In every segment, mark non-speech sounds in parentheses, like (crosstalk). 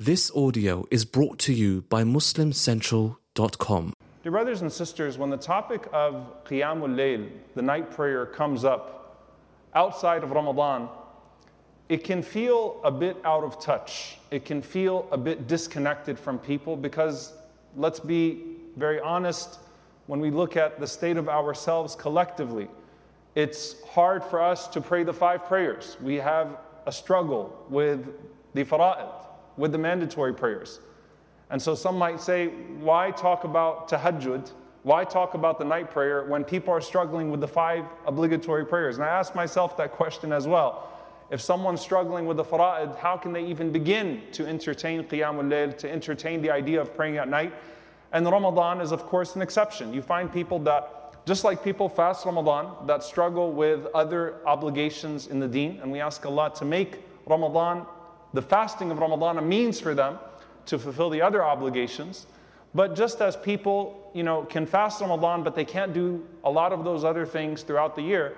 This audio is brought to you by MuslimCentral.com. Dear brothers and sisters, when the topic of Qiyamul Layl, the night prayer, comes up outside of Ramadan, it can feel a bit out of touch. It can feel a bit disconnected from people because, let's be very honest, when we look at the state of ourselves collectively, it's hard for us to pray the five prayers. We have a struggle with the fara'id with the mandatory prayers. And so some might say, why talk about tahajjud? Why talk about the night prayer when people are struggling with the five obligatory prayers? And I ask myself that question as well. If someone's struggling with the fara'id, how can they even begin to entertain qiyamul layl, to entertain the idea of praying at night? And Ramadan is, of course, an exception. You find people that, just like people fast Ramadan, that struggle with other obligations in the deen, and we ask Allah to make Ramadan the fasting of Ramadan a means for them to fulfill the other obligations. But just as people, you know, can fast Ramadan, but they can't do a lot of those other things throughout the year,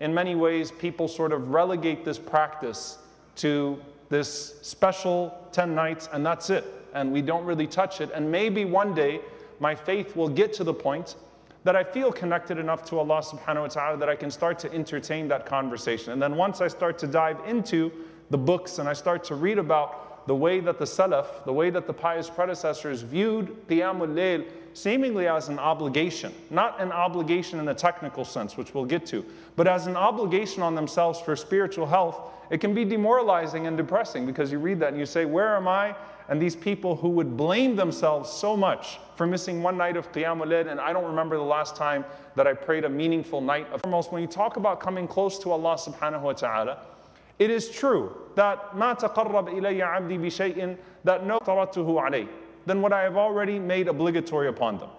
in many ways, people sort of relegate this practice to this special 10 nights, and that's it. And we don't really touch it. And maybe one day my faith will get to the point that I feel connected enough to Allah subhanahu wa ta'ala that I can start to entertain that conversation. And then once I start to dive into the books and I start to read about the way that the Salaf, the way that the pious predecessors viewed Qiyamul Layl seemingly as an obligation, not an obligation in the technical sense, which we'll get to, but as an obligation on themselves for spiritual health, it can be demoralizing and depressing because you read that and you say, Where am I? And these people who would blame themselves so much for missing one night of Qiyamul Layl, and I don't remember the last time that I prayed a meaningful night. Of. Foremost, when you talk about coming close to Allah subhanahu wa ta'ala, it is true that ما تقرب إلي عبدي بشيء that no ترته عليه than what I have already made obligatory upon them.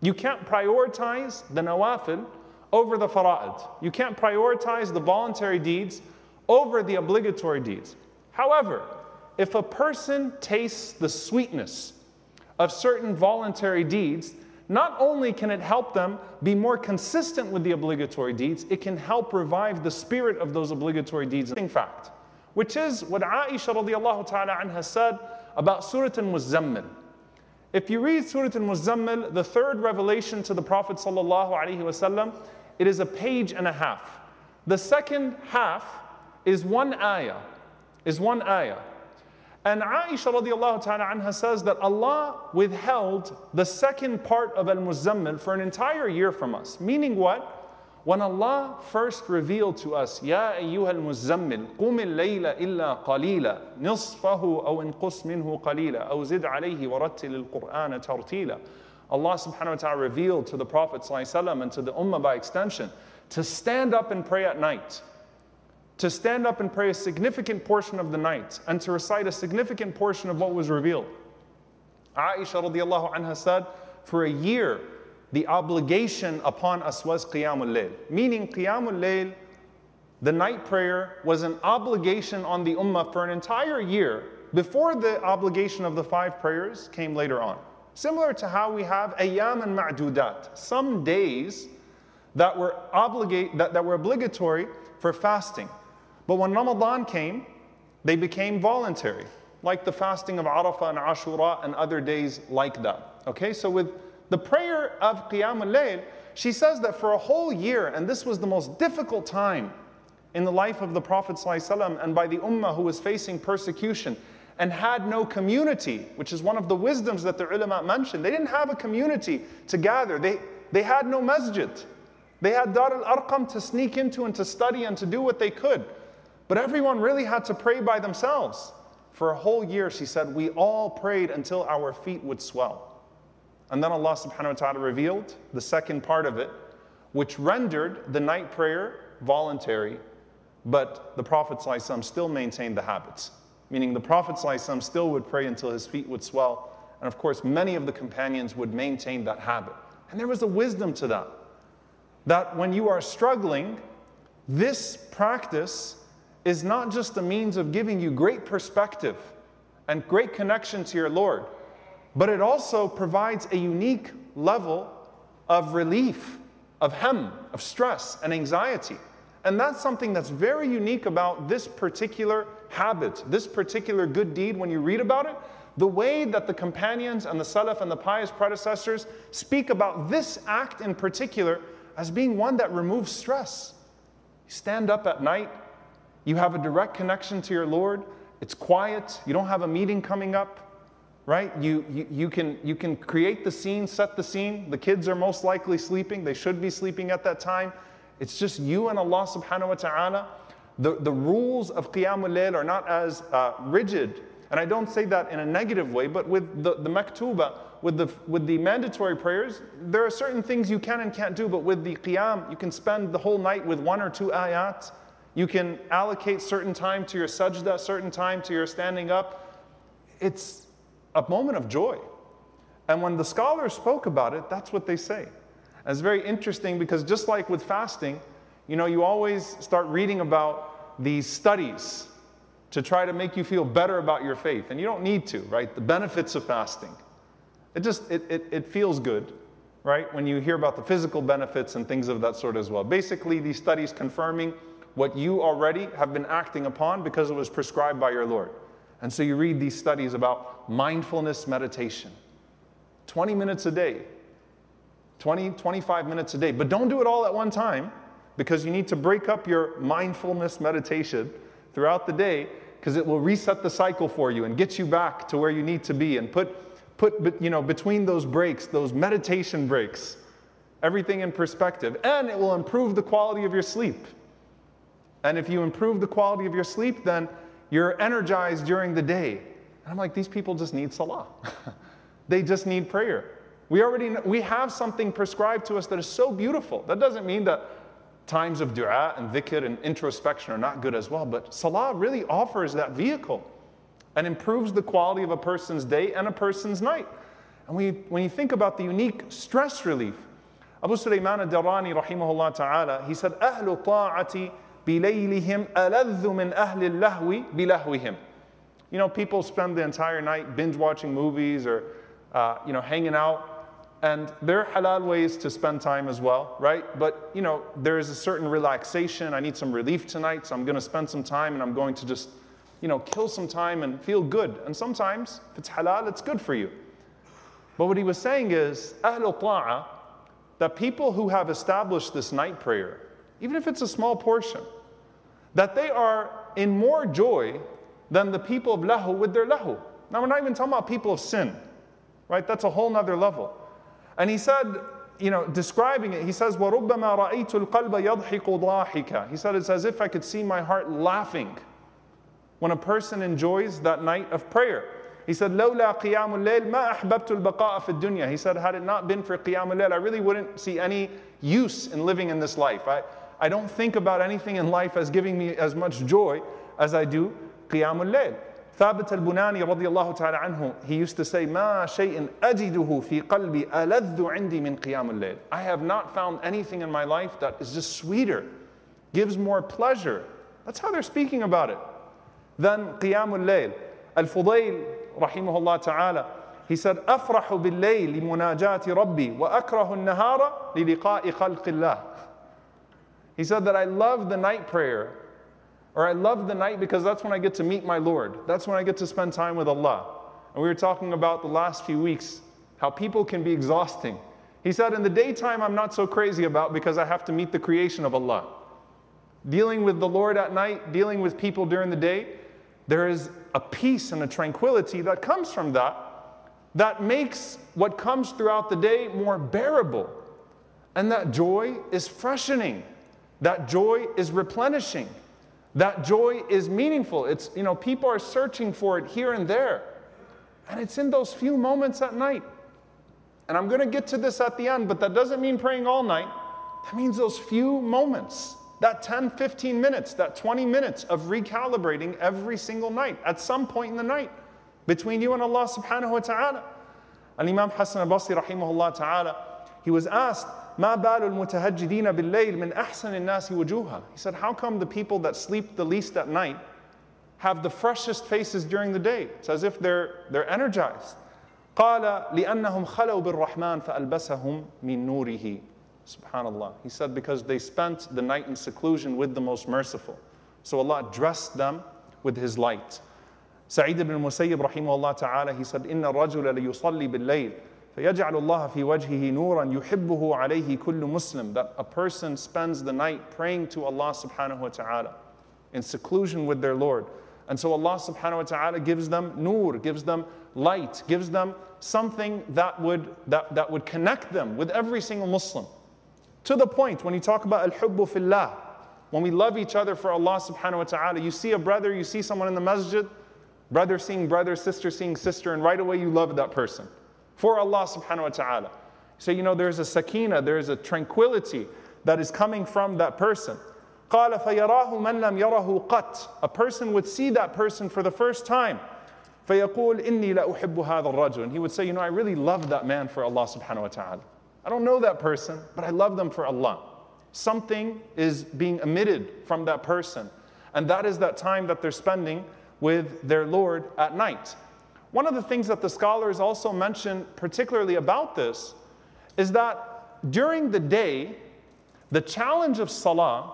You can't prioritize the nawafil over the fara'id. You can't prioritize the voluntary deeds over the obligatory deeds. However, if a person tastes the sweetness of certain voluntary deeds, not only can it help them be more consistent with the obligatory deeds, it can help revive the spirit of those obligatory deeds. In fact, which is what Aisha radiallahu ta'ala anha said about Surah Al-Muzammil. If you read Surah Al-Muzammil, the third revelation to the Prophet sallallahu alaihi wasallam, it is a page and a half. The second half is one ayah, is one ayah. And Aisha radiallahu ta'ala anha says that Allah withheld the second part of Al Muzammil for an entire year from us. Meaning what? When Allah first revealed to us, Ya ayyuha al muzammil, qum al layla illa qalila, nisfahu aw inqus minhu qalila, aw zid alayhi wa rattil al. Allah subhanahu wa ta'ala revealed to the Prophet and to the Ummah by extension to stand up and pray at night to stand up and pray a significant portion of the night and to recite a significant portion of what was revealed. Aisha radiallahu anha said, for a year, the obligation upon us was Qiyamul Layl. Meaning, Qiyamul Layl, the night prayer, was an obligation on the Ummah for an entire year before the obligation of the five prayers came later on. Similar to how we have ayyam and ma'dudat, some days that were, obligate, that, that were obligatory for fasting. But when Ramadan came, they became voluntary, like the fasting of Arafah and Ashura and other days like that. Okay, so with the prayer of Qiyam al-Layl, she says that for a whole year, and this was the most difficult time in the life of the Prophet ﷺ and by the Ummah who was facing persecution and had no community, which is one of the wisdoms that the ulama mentioned. They didn't have a community to gather, they, they had no masjid. They had Dar al Arqam to sneak into and to study and to do what they could. But everyone really had to pray by themselves. For a whole year, she said, we all prayed until our feet would swell. And then Allah subhanahu wa ta'ala revealed the second part of it, which rendered the night prayer voluntary, but the Prophet ﷺ still maintained the habits. Meaning the Prophet ﷺ still would pray until his feet would swell. And of course, many of the companions would maintain that habit. And there was a wisdom to that. That when you are struggling, this practice is not just a means of giving you great perspective and great connection to your Lord, but it also provides a unique level of relief, of hem, of stress and anxiety. And that's something that's very unique about this particular habit, this particular good deed when you read about it. The way that the companions and the Salaf and the pious predecessors speak about this act in particular as being one that removes stress. You stand up at night, you have a direct connection to your Lord, it's quiet, you don't have a meeting coming up, right? You, you, you, can, you can create the scene, set the scene. The kids are most likely sleeping, they should be sleeping at that time. It's just you and Allah subhanahu wa ta'ala. The, the rules of Qiyamul Layl are not as uh, rigid, and I don't say that in a negative way, but with the, the maktuba, with the, with the mandatory prayers, there are certain things you can and can't do, but with the Qiyam, you can spend the whole night with one or two ayat. You can allocate certain time to your sajda, certain time to your standing up. It's a moment of joy. And when the scholars spoke about it, that's what they say. And it's very interesting because just like with fasting, you know, you always start reading about these studies to try to make you feel better about your faith. And you don't need to, right? The benefits of fasting. It just, it, it, it feels good, right? When you hear about the physical benefits and things of that sort as well. Basically, these studies confirming what you already have been acting upon because it was prescribed by your Lord. And so you read these studies about mindfulness meditation 20 minutes a day, 20, 25 minutes a day. But don't do it all at one time because you need to break up your mindfulness meditation throughout the day because it will reset the cycle for you and get you back to where you need to be and put, put you know, between those breaks, those meditation breaks, everything in perspective. And it will improve the quality of your sleep. And if you improve the quality of your sleep, then you're energized during the day. And I'm like, these people just need salah. (laughs) they just need prayer. We already know, we have something prescribed to us that is so beautiful. That doesn't mean that times of dua and dhikr and introspection are not good as well, but salah really offers that vehicle and improves the quality of a person's day and a person's night. And when you, when you think about the unique stress relief, Abu Sulaiman al-Darani rahimahullah ta'ala, he said, أهل طاعة بليلهم ألذ من أهل اللهو بلهوهم. You know, people spend the entire night binge watching movies or, uh, you know, hanging out and there are halal ways to spend time as well, right? But you know, there is a certain relaxation. I need some relief tonight, so I'm going to spend some time and I'm going to just, you know, kill some time and feel good. And sometimes, if it's halal, it's good for you. But what he was saying is, ahlul ta'a, that people who have established this night prayer, even if it's a small portion, that they are in more joy than the people of lahu with their lahu. Now, we're not even talking about people of sin, right? That's a whole nother level. And he said, you know, describing it, he says, وَرُبَّمَا رَأَيْتُ الْقَلْبَ يَضْحِكُ ضَاحِكًا He said, it's as if I could see my heart laughing when a person enjoys that night of prayer. He said, لولا قيام الليل ما أحببت البقاء في الدنيا. He said, had it not been for قيام الليل, I really wouldn't see any use in living in this life. I, I don't think about anything in life as giving me as much joy as I do قيام الليل. ثابت البناني رضي الله تعالى عنه he used to say ما شيء أجده في قلبي ألذ عندي من قيام الليل I have not found anything in my life that is just sweeter gives more pleasure that's how they're speaking about it than قيام الليل الفضيل رحمه الله تعالى he said أفرح بالليل لمناجاة ربي وأكره النهار للقاء خلق الله he said that I love the night prayer or I love the night because that's when I get to meet my Lord. That's when I get to spend time with Allah. And we were talking about the last few weeks how people can be exhausting. He said, In the daytime, I'm not so crazy about because I have to meet the creation of Allah. Dealing with the Lord at night, dealing with people during the day, there is a peace and a tranquility that comes from that that makes what comes throughout the day more bearable. And that joy is freshening, that joy is replenishing. That joy is meaningful. It's, you know, people are searching for it here and there. And it's in those few moments at night. And I'm going to get to this at the end, but that doesn't mean praying all night. That means those few moments, that 10, 15 minutes, that 20 minutes of recalibrating every single night at some point in the night between you and Allah subhanahu wa ta'ala. Al Imam Hassan al Basri, rahimahullah ta'ala, he was asked, ما بال المتهجدين بالليل من أحسن الناس وجوها He said, how come the people that sleep the least at night have the freshest faces during the day? It's as if they're, they're energized. قال لأنهم خلوا بالرحمن فألبسهم من نوره Subhanallah. He said, because they spent the night in seclusion with the most merciful. So Allah dressed them with His light. Sa'id ibn Musayyib rahimahullah ta'ala, he said, إِنَّ الرَّجُلَ لِيُصَلِّي بِاللَّيْلِ فَيَجْعَلُ اللَّهَ فِي وَجْهِهِ نُورًا يُحِبُّهُ عَلَيْهِ كُلُّ مُسْلِمٍ That a person spends the night praying to Allah subhanahu wa ta'ala in seclusion with their Lord. And so Allah subhanahu wa ta'ala gives them nur, gives them light, gives them something that would, that, that would connect them with every single Muslim. To the point, when you talk about al-hubbu fillah, when we love each other for Allah subhanahu wa ta'ala, you see a brother, you see someone in the masjid, brother seeing brother, sister seeing sister, and right away you love that person for Allah subhanahu wa ta'ala. So, you know, there's a sakina, there's a tranquility that is coming from that person. قال فيراه من لم يره قط A person would see that person for the first time. فيقول إني لا أحب هذا الرجل. And he would say, you know, I really love that man for Allah subhanahu wa ta'ala. I don't know that person, but I love them for Allah. Something is being emitted from that person. And that is that time that they're spending with their Lord at night. One of the things that the scholars also mention, particularly about this, is that during the day, the challenge of salah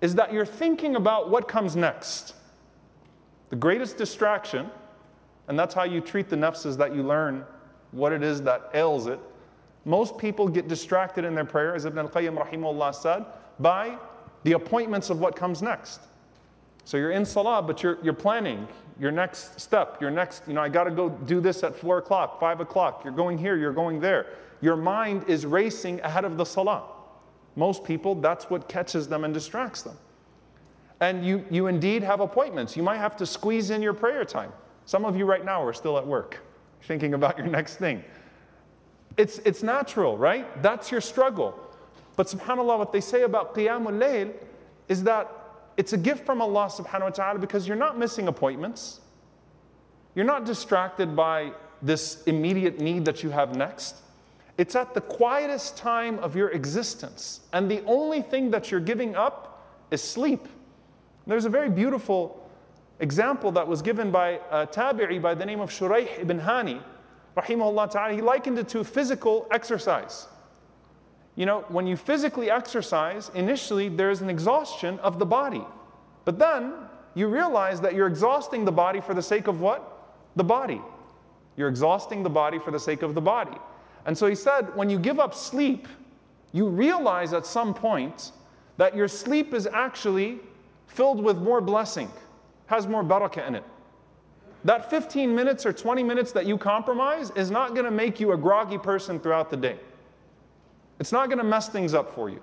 is that you're thinking about what comes next. The greatest distraction, and that's how you treat the nafs, is that you learn what it is that ails it. Most people get distracted in their prayer, as Ibn al-Qayyim rahimahullah said, by the appointments of what comes next. So you're in salah, but you're, you're planning your next step, your next, you know, I got to go do this at four o'clock, five o'clock. You're going here, you're going there. Your mind is racing ahead of the salah. Most people, that's what catches them and distracts them. And you, you indeed have appointments. You might have to squeeze in your prayer time. Some of you right now are still at work, thinking about your next thing. It's, it's natural, right? That's your struggle. But subhanAllah, what they say about Qiyamul Layl is that it's a gift from Allah subhanahu wa ta'ala because you're not missing appointments. You're not distracted by this immediate need that you have next. It's at the quietest time of your existence. And the only thing that you're giving up is sleep. There's a very beautiful example that was given by a tabi'i by the name of Shuraih ibn Hani, rahimahullah ta'ala. He likened it to physical exercise. You know, when you physically exercise, initially there's an exhaustion of the body. But then you realize that you're exhausting the body for the sake of what? The body. You're exhausting the body for the sake of the body. And so he said, when you give up sleep, you realize at some point that your sleep is actually filled with more blessing, has more barakah in it. That 15 minutes or 20 minutes that you compromise is not going to make you a groggy person throughout the day. It's not going to mess things up for you.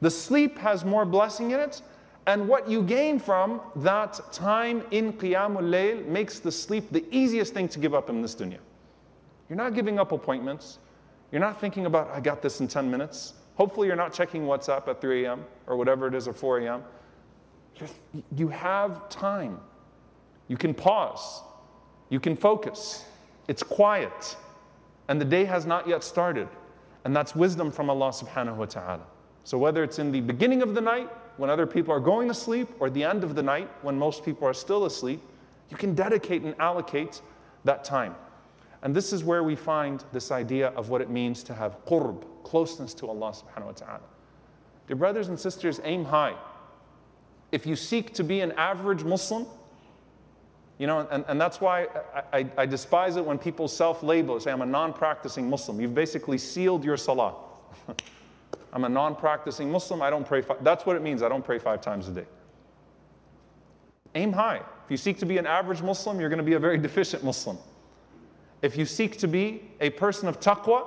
The sleep has more blessing in it, and what you gain from that time in Qiyamul Layl makes the sleep the easiest thing to give up in this dunya. You're not giving up appointments. You're not thinking about, I got this in 10 minutes. Hopefully, you're not checking WhatsApp at 3 a.m. or whatever it is, or 4 a.m. you have time. You can pause. You can focus. It's quiet. And the day has not yet started. And that's wisdom from Allah subhanahu wa ta'ala. So, whether it's in the beginning of the night when other people are going to sleep or the end of the night when most people are still asleep, you can dedicate and allocate that time. And this is where we find this idea of what it means to have qurb, closeness to Allah subhanahu wa ta'ala. Dear brothers and sisters, aim high. If you seek to be an average Muslim, you know, and, and that's why I, I, I despise it when people self label, say, I'm a non practicing Muslim. You've basically sealed your salah. (laughs) I'm a non practicing Muslim. I don't pray. Five. That's what it means. I don't pray five times a day. Aim high. If you seek to be an average Muslim, you're going to be a very deficient Muslim. If you seek to be a person of taqwa,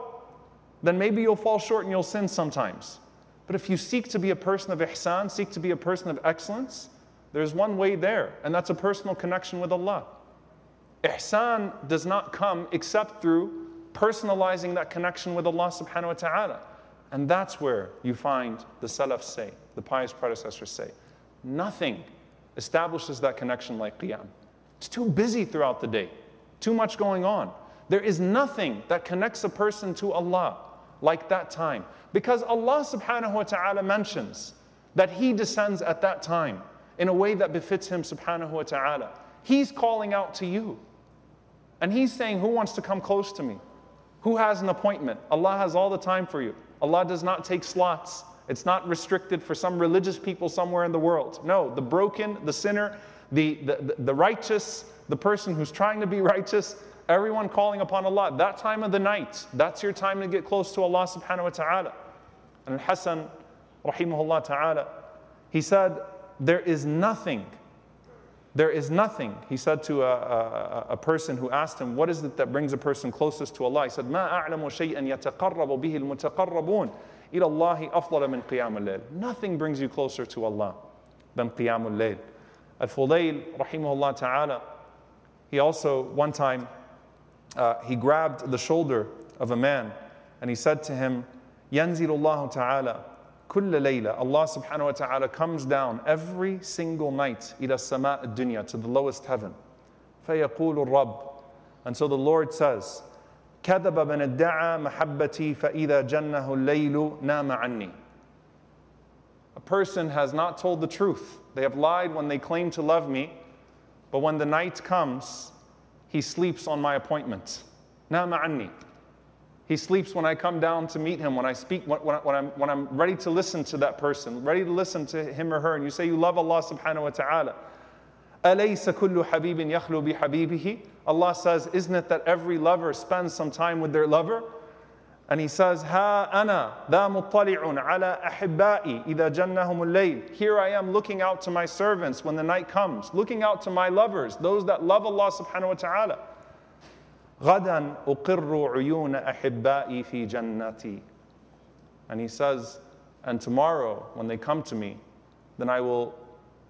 then maybe you'll fall short and you'll sin sometimes. But if you seek to be a person of ihsan, seek to be a person of excellence, there's one way there, and that's a personal connection with Allah. Ihsan does not come except through personalizing that connection with Allah subhanahu wa ta'ala. And that's where you find the Salaf say, the pious predecessors say, nothing establishes that connection like Qiyam. It's too busy throughout the day, too much going on. There is nothing that connects a person to Allah like that time. Because Allah subhanahu wa ta'ala mentions that He descends at that time in a way that befits Him subhanahu wa ta'ala. He's calling out to you. And He's saying, Who wants to come close to me? Who has an appointment? Allah has all the time for you. Allah does not take slots. It's not restricted for some religious people somewhere in the world. No, the broken, the sinner, the, the, the righteous, the person who's trying to be righteous, everyone calling upon Allah. That time of the night, that's your time to get close to Allah subhanahu wa ta'ala. And Hassan, rahimahullah ta'ala, he said, There is nothing, there is nothing, he said to a, a, a, person who asked him, What is it that brings a person closest to Allah? He said, ما أعلم شيئا يتقرب به المتقربون إلى الله أفضل من قيام الليل. Nothing brings you closer to Allah than قيام الليل. Al-Fudayl, rahimahullah ta'ala, he also, one time, uh, he grabbed the shoulder of a man and he said to him, ينزل الله تعالى كل ليلة Allah subhanahu wa ta'ala comes down every single night إلى السماء الدنيا to the lowest heaven فيقول الرب and so the Lord says كذب من ادعى محبتي فإذا جنه الليل نام عني A person has not told the truth. They have lied when they claim to love me, but when the night comes, he sleeps on my appointment. نام عني he sleeps when I come down to meet him, when I speak, when, when, I'm, when I'm ready to listen to that person, ready to listen to him or her, and you say you love Allah subhanahu wa ta'ala. أَلَيْسَ كُلُّ حَبِيبٍ يَخْلُو بِحَبِيبِهِ Allah says, isn't it that every lover spends some time with their lover? And he says, Ha ana da muttali'un ala ahibba'i idha jannahum al Here I am looking out to my servants when the night comes, looking out to my lovers, those that love Allah subhanahu wa ta'ala. غدا أقر عيون أحبائي في جنتي. And he says, and tomorrow when they come to me, then I will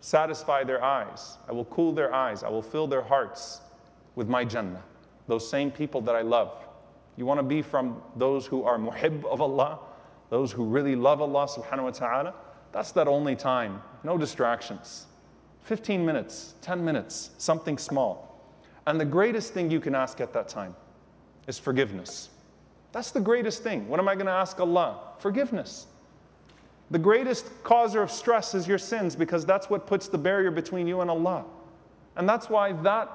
satisfy their eyes. I will cool their eyes. I will fill their hearts with my Jannah. Those same people that I love. You want to be from those who are muhib of Allah, those who really love Allah subhanahu wa ta'ala? That's that only time. No distractions. 15 minutes, 10 minutes, something small. And the greatest thing you can ask at that time is forgiveness. That's the greatest thing. What am I going to ask Allah? Forgiveness. The greatest causer of stress is your sins because that's what puts the barrier between you and Allah. And that's why that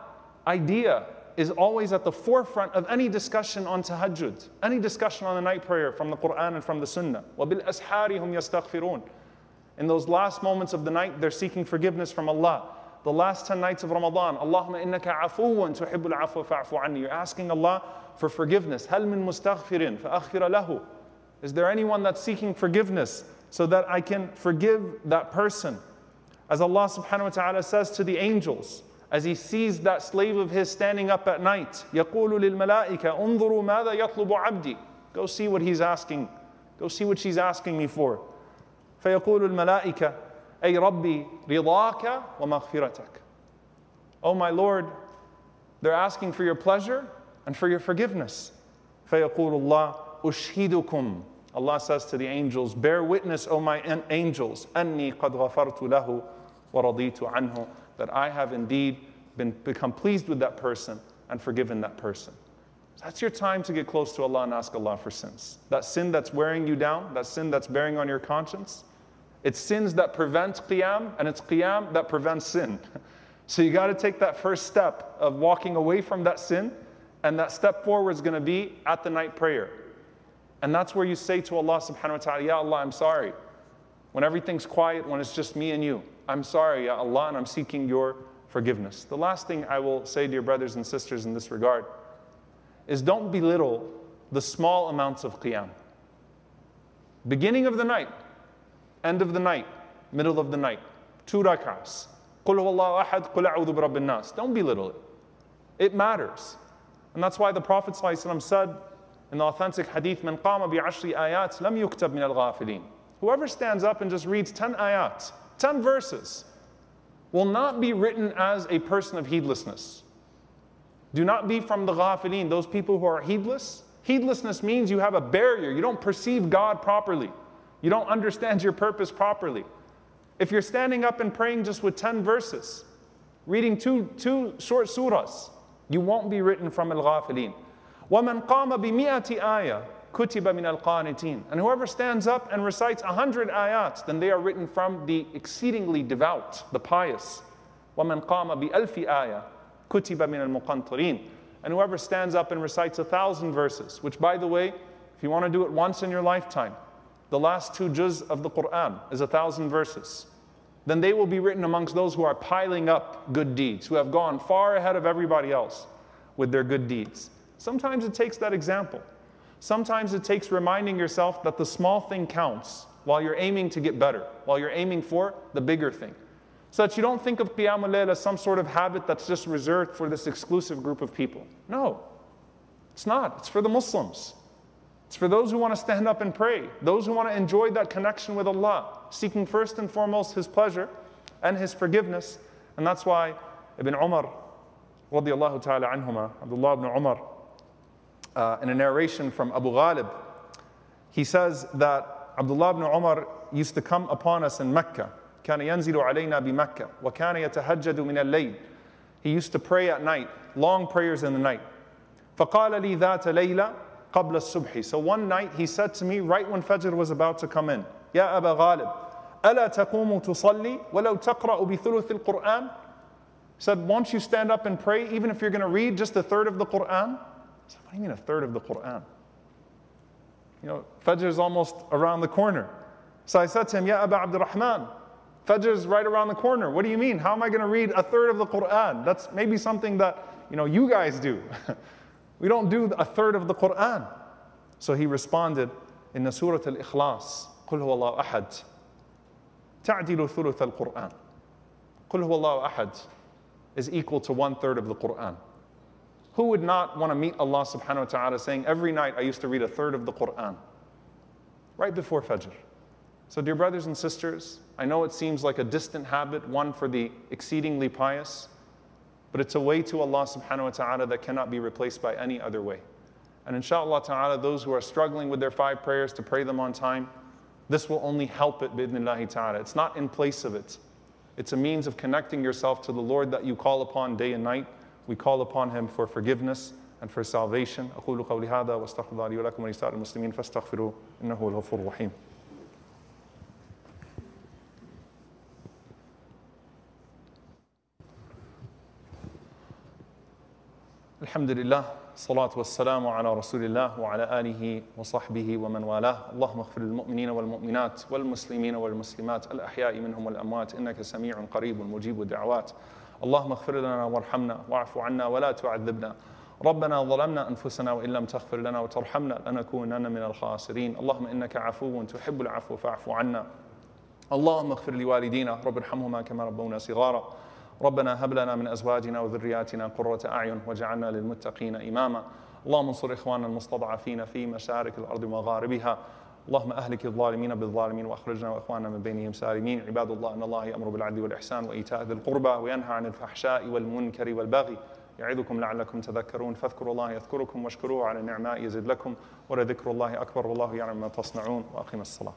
idea is always at the forefront of any discussion on tahajjud, any discussion on the night prayer from the Quran and from the Sunnah. وَبِالْأَسْحَارِ هُمْ يَسْتَغْفِرُونَ In those last moments of the night, they're seeking forgiveness from Allah the last 10 nights of Ramadan. Allahumma innaka afuwan tuhibbul afwa fa'fu anni. You're asking Allah for forgiveness. Hal min mustaghfirin fa'aghfira lahu. Is there anyone that's seeking forgiveness so that I can forgive that person? As Allah subhanahu wa ta'ala says to the angels, as he sees that slave of his standing up at night, يقول للملائكة انظروا ماذا يطلب عبدي. Go see what he's asking. Go see what she's asking me for. فيقول الملائكة أي ربي رضاك ومغفرتك. Oh my Lord, they're asking for your pleasure and for your forgiveness. فيقول الله أشهدكم Allah says to the angels, Bear witness, O my angels, أني قد غفرت له ورضيت عنه, that I have indeed been, become pleased with that person and forgiven that person. That's your time to get close to Allah and ask Allah for sins. That sin that's wearing you down, that sin that's bearing on your conscience, it's sins that prevent qiyam, and it's qiyam that prevents sin. (laughs) So you got to take that first step of walking away from that sin, and that step forward is going to be at the night prayer. And that's where you say to Allah subhanahu wa ta'ala, Ya Allah, I'm sorry. When everything's quiet, when it's just me and you, I'm sorry, Ya Allah, and I'm seeking your forgiveness. The last thing I will say to your brothers and sisters in this regard is don't belittle the small amounts of qiyam. Beginning of the night, end of the night, middle of the night, two rak'ahs. قل هو الله أحد قل أعوذ برب الناس. Don't belittle it. It matters. And that's why the Prophet ﷺ said in the authentic hadith, من قام بعشر آيات لم يكتب من الغافلين. Whoever stands up and just reads 10 ayat, 10 verses, will not be written as a person of heedlessness. Do not be from the ghafilin, those people who are heedless. Heedlessness means you have a barrier, you don't perceive God properly. You don't understand your purpose properly. If you're standing up and praying just with 10 verses, reading two, two short surahs, you won't be written from al-ghafilin. وَمَنْ قَامَ بِمِئَةِ آيَةٍ كُتِبَ مِنَ الْقَانِتِينَ And whoever stands up and recites 100 ayats, then they are written from the exceedingly devout, the pious. وَمَنْ قَامَ بِأَلْفِ آيَةٍ كُتِبَ مِنَ الْمُقَنطِرِينَ And whoever stands up and recites a thousand verses, which by the way, if you want to do it once in your lifetime, the last two juz of the Quran is a thousand verses. Then they will be written amongst those who are piling up good deeds, who have gone far ahead of everybody else with their good deeds. Sometimes it takes that example. Sometimes it takes reminding yourself that the small thing counts while you're aiming to get better, while you're aiming for the bigger thing. So that you don't think of Qiyamul Layl as some sort of habit that's just reserved for this exclusive group of people. No, it's not. It's for the Muslims. It's for those who want to stand up and pray, those who want to enjoy that connection with Allah, seeking first and foremost His pleasure and His forgiveness. And that's why Ibn Umar, radiallahu ta'ala anhuma, Abdullah ibn Umar, uh, in a narration from Abu Ghalib, he says that Abdullah ibn Umar used to come upon us in Mecca. كان ينزل علينا بمكة وكان يتهجد من الليل. He used to pray at night, long prayers in the night. فقال لي ذات ليلة قبل الصبح. So one night he said to me right when Fajr was about to come in, يا أبا غالب ألا تقوم تصلي ولو تقرأ بثلث القرآن? He said, won't you stand up and pray even if you're going to read just a third of the Quran? I said, what do you mean a third of the Quran? You know, Fajr is almost around the corner. So I said to him, Ya Aba Abdurrahman, Fajr is right around the corner. What do you mean? How am I going to read a third of the Quran? That's maybe something that, you know, you guys do. (laughs) we don't do a third of the Quran. So he responded in the Surah Al-Ikhlas, قل هو الله أحد تعدل ثلث القرآن قل هو الله أحد is equal to one third of the Quran. Who would not want to meet Allah subhanahu wa ta'ala saying, Every night I used to read a third of the Quran, right before Fajr. So, dear brothers and sisters, I know it seems like a distant habit, one for the exceedingly pious, but it's a way to Allah subhanahu wa ta'ala that cannot be replaced by any other way. And inshallah ta'ala, those who are struggling with their five prayers to pray them on time, this will only help it, bidnillahi ta'ala. It's not in place of it. It's a means of connecting yourself to the Lord that you call upon day and night. We call upon Him for forgiveness and for salvation. أقول قولي هذا واستغفر الله لي ولكم ولسائر المسلمين فاستغفروه إنه هو الغفور الرحيم. الحمد لله الصلاة والسلام على رسول الله وعلى آله وصحبه ومن والاه اللهم اغفر للمؤمنين والمؤمنات والمسلمين والمسلمات الأحياء منهم والأموات إنك سميع قريب مجيب الدعوات اللهم اغفر لنا وارحمنا واعف عنا ولا تعذبنا ربنا ظلمنا أنفسنا وإن لم تغفر لنا وترحمنا لنكونن من الخاسرين اللهم إنك عفو تحب العفو فاعف عنا اللهم اغفر لوالدينا رب ارحمهما كما ربونا صغارا ربنا هب لنا من أزواجنا وذرياتنا قرة أعين واجعلنا للمتقين إماما. اللهم انصر إخواننا المستضعفين في مشارق الأرض ومغاربها. اللهم أهلك الظالمين بالظالمين وأخرجنا وإخواننا من بينهم سالمين. عباد الله إن الله يأمر بالعدل والإحسان وإيتاء ذي القربى وينهى عن الفحشاء والمنكر والبغي. يعظكم لعلكم تذكرون. فاذكروا الله يذكركم واشكروه على النعماء يزد لكم. ولذكر الله أكبر والله يعلم ما تصنعون. وأقم الصلاة.